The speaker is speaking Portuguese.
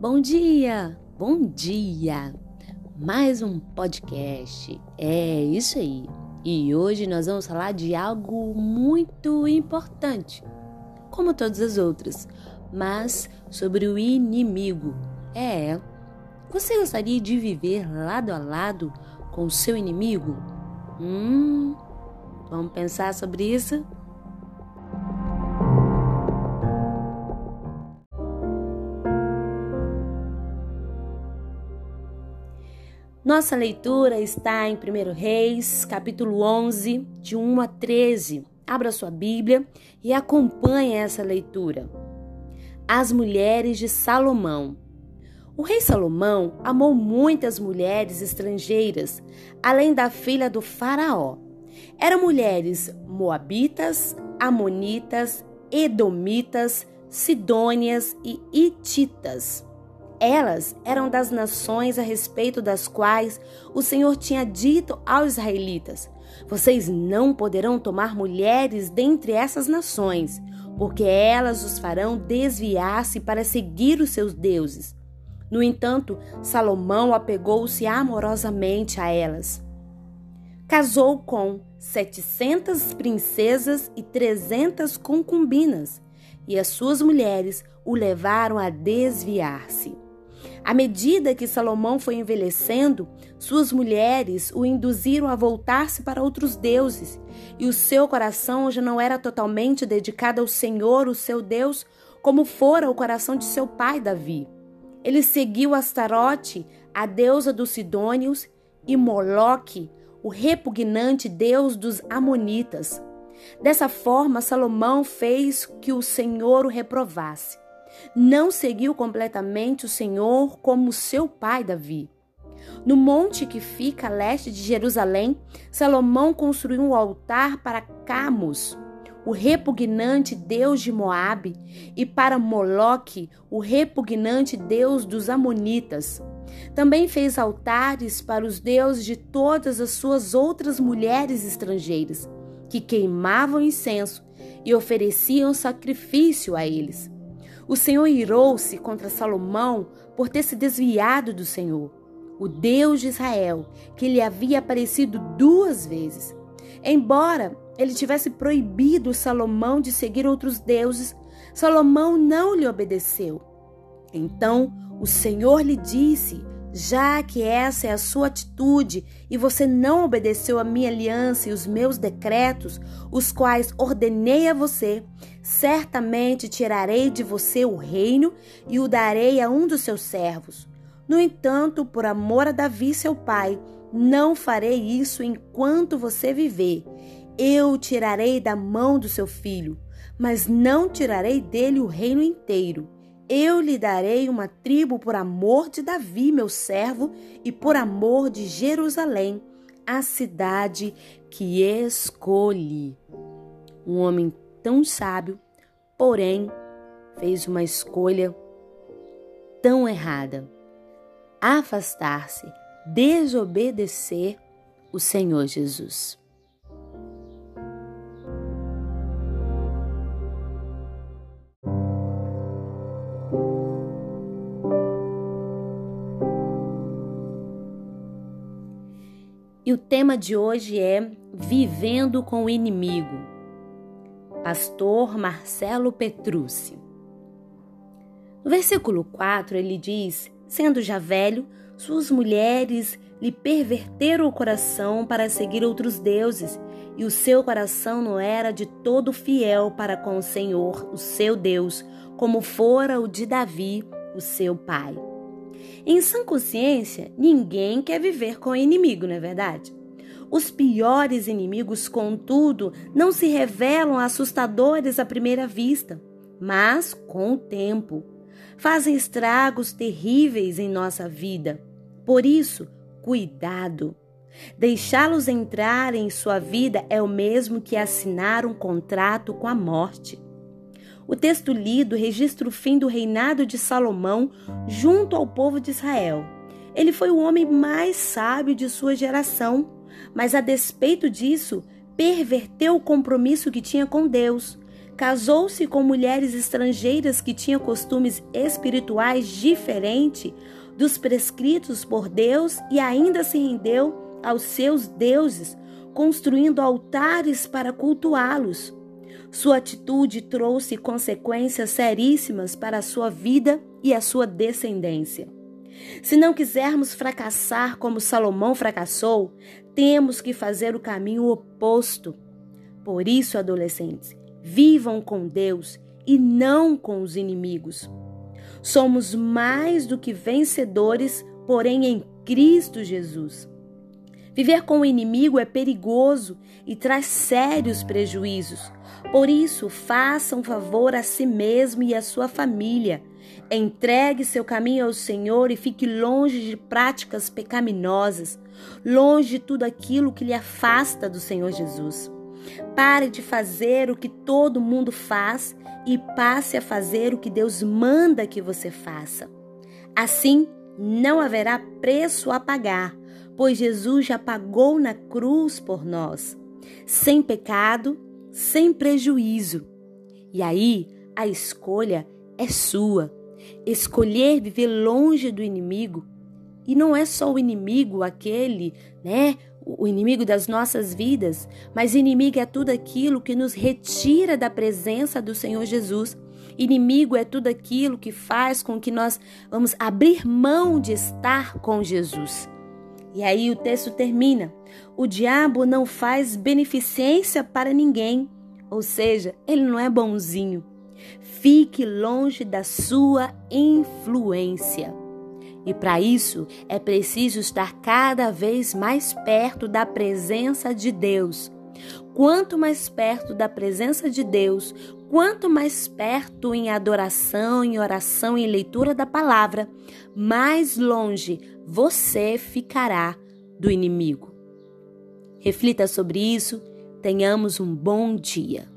Bom dia, bom dia! Mais um podcast, é isso aí. E hoje nós vamos falar de algo muito importante, como todas as outras, mas sobre o inimigo. É, você gostaria de viver lado a lado com o seu inimigo? Hum, vamos pensar sobre isso? Nossa leitura está em 1 Reis, capítulo 11, de 1 a 13. Abra sua Bíblia e acompanhe essa leitura. As mulheres de Salomão. O rei Salomão amou muitas mulheres estrangeiras, além da filha do faraó. Eram mulheres moabitas, amonitas, edomitas, sidônias e ititas. Elas eram das nações a respeito das quais o Senhor tinha dito aos israelitas: Vocês não poderão tomar mulheres dentre essas nações, porque elas os farão desviar-se para seguir os seus deuses. No entanto, Salomão apegou-se amorosamente a elas. Casou com setecentas princesas e trezentas concubinas, e as suas mulheres o levaram a desviar-se. À medida que Salomão foi envelhecendo, suas mulheres o induziram a voltar-se para outros deuses, e o seu coração já não era totalmente dedicado ao Senhor, o seu Deus, como fora o coração de seu pai Davi. Ele seguiu Astarote, a deusa dos Sidônios, e Moloque, o repugnante deus dos Amonitas. Dessa forma, Salomão fez que o Senhor o reprovasse não seguiu completamente o Senhor como seu pai Davi. No monte que fica a leste de Jerusalém, Salomão construiu um altar para Camus, o repugnante deus de Moabe, e para Moloque, o repugnante deus dos Amonitas. Também fez altares para os deuses de todas as suas outras mulheres estrangeiras, que queimavam incenso e ofereciam sacrifício a eles. O Senhor irou-se contra Salomão por ter se desviado do Senhor, o Deus de Israel, que lhe havia aparecido duas vezes. Embora ele tivesse proibido Salomão de seguir outros deuses, Salomão não lhe obedeceu. Então o Senhor lhe disse: já que essa é a sua atitude e você não obedeceu a minha aliança e os meus decretos, os quais ordenei a você, certamente tirarei de você o reino e o darei a um dos seus servos. No entanto, por amor a Davi, seu pai, não farei isso enquanto você viver. Eu o tirarei da mão do seu filho, mas não tirarei dele o reino inteiro. Eu lhe darei uma tribo por amor de Davi, meu servo, e por amor de Jerusalém, a cidade que escolhi. Um homem tão sábio, porém, fez uma escolha tão errada: afastar-se, desobedecer o Senhor Jesus. E o tema de hoje é Vivendo com o Inimigo. Pastor Marcelo Petrucci. No versículo 4 ele diz: Sendo já velho, suas mulheres lhe perverteram o coração para seguir outros deuses, e o seu coração não era de todo fiel para com o Senhor, o seu Deus, como fora o de Davi, o seu pai. Em sã consciência, ninguém quer viver com o inimigo, não é verdade? Os piores inimigos, contudo, não se revelam assustadores à primeira vista, mas, com o tempo, fazem estragos terríveis em nossa vida. Por isso, cuidado. Deixá-los entrar em sua vida é o mesmo que assinar um contrato com a morte. O texto lido registra o fim do reinado de Salomão junto ao povo de Israel. Ele foi o homem mais sábio de sua geração, mas a despeito disso, perverteu o compromisso que tinha com Deus. casou-se com mulheres estrangeiras que tinham costumes espirituais diferentes dos prescritos por Deus e ainda se rendeu aos seus deuses, construindo altares para cultuá-los. Sua atitude trouxe consequências seríssimas para a sua vida e a sua descendência. Se não quisermos fracassar como Salomão fracassou, temos que fazer o caminho oposto. Por isso, adolescentes, vivam com Deus e não com os inimigos. Somos mais do que vencedores, porém em Cristo Jesus. Viver com o inimigo é perigoso e traz sérios prejuízos. Por isso, faça um favor a si mesmo e à sua família. Entregue seu caminho ao Senhor e fique longe de práticas pecaminosas, longe de tudo aquilo que lhe afasta do Senhor Jesus. Pare de fazer o que todo mundo faz e passe a fazer o que Deus manda que você faça. Assim, não haverá preço a pagar, pois Jesus já pagou na cruz por nós, sem pecado, sem prejuízo. E aí, a escolha é sua. Escolher viver longe do inimigo. E não é só o inimigo aquele, né, o inimigo das nossas vidas, mas inimigo é tudo aquilo que nos retira da presença do Senhor Jesus. Inimigo é tudo aquilo que faz com que nós vamos abrir mão de estar com Jesus. E aí o texto termina: o diabo não faz beneficência para ninguém, ou seja, ele não é bonzinho. Fique longe da sua influência. E para isso é preciso estar cada vez mais perto da presença de Deus. Quanto mais perto da presença de Deus, quanto mais perto em adoração, em oração e leitura da palavra, mais longe você ficará do inimigo. Reflita sobre isso, tenhamos um bom dia.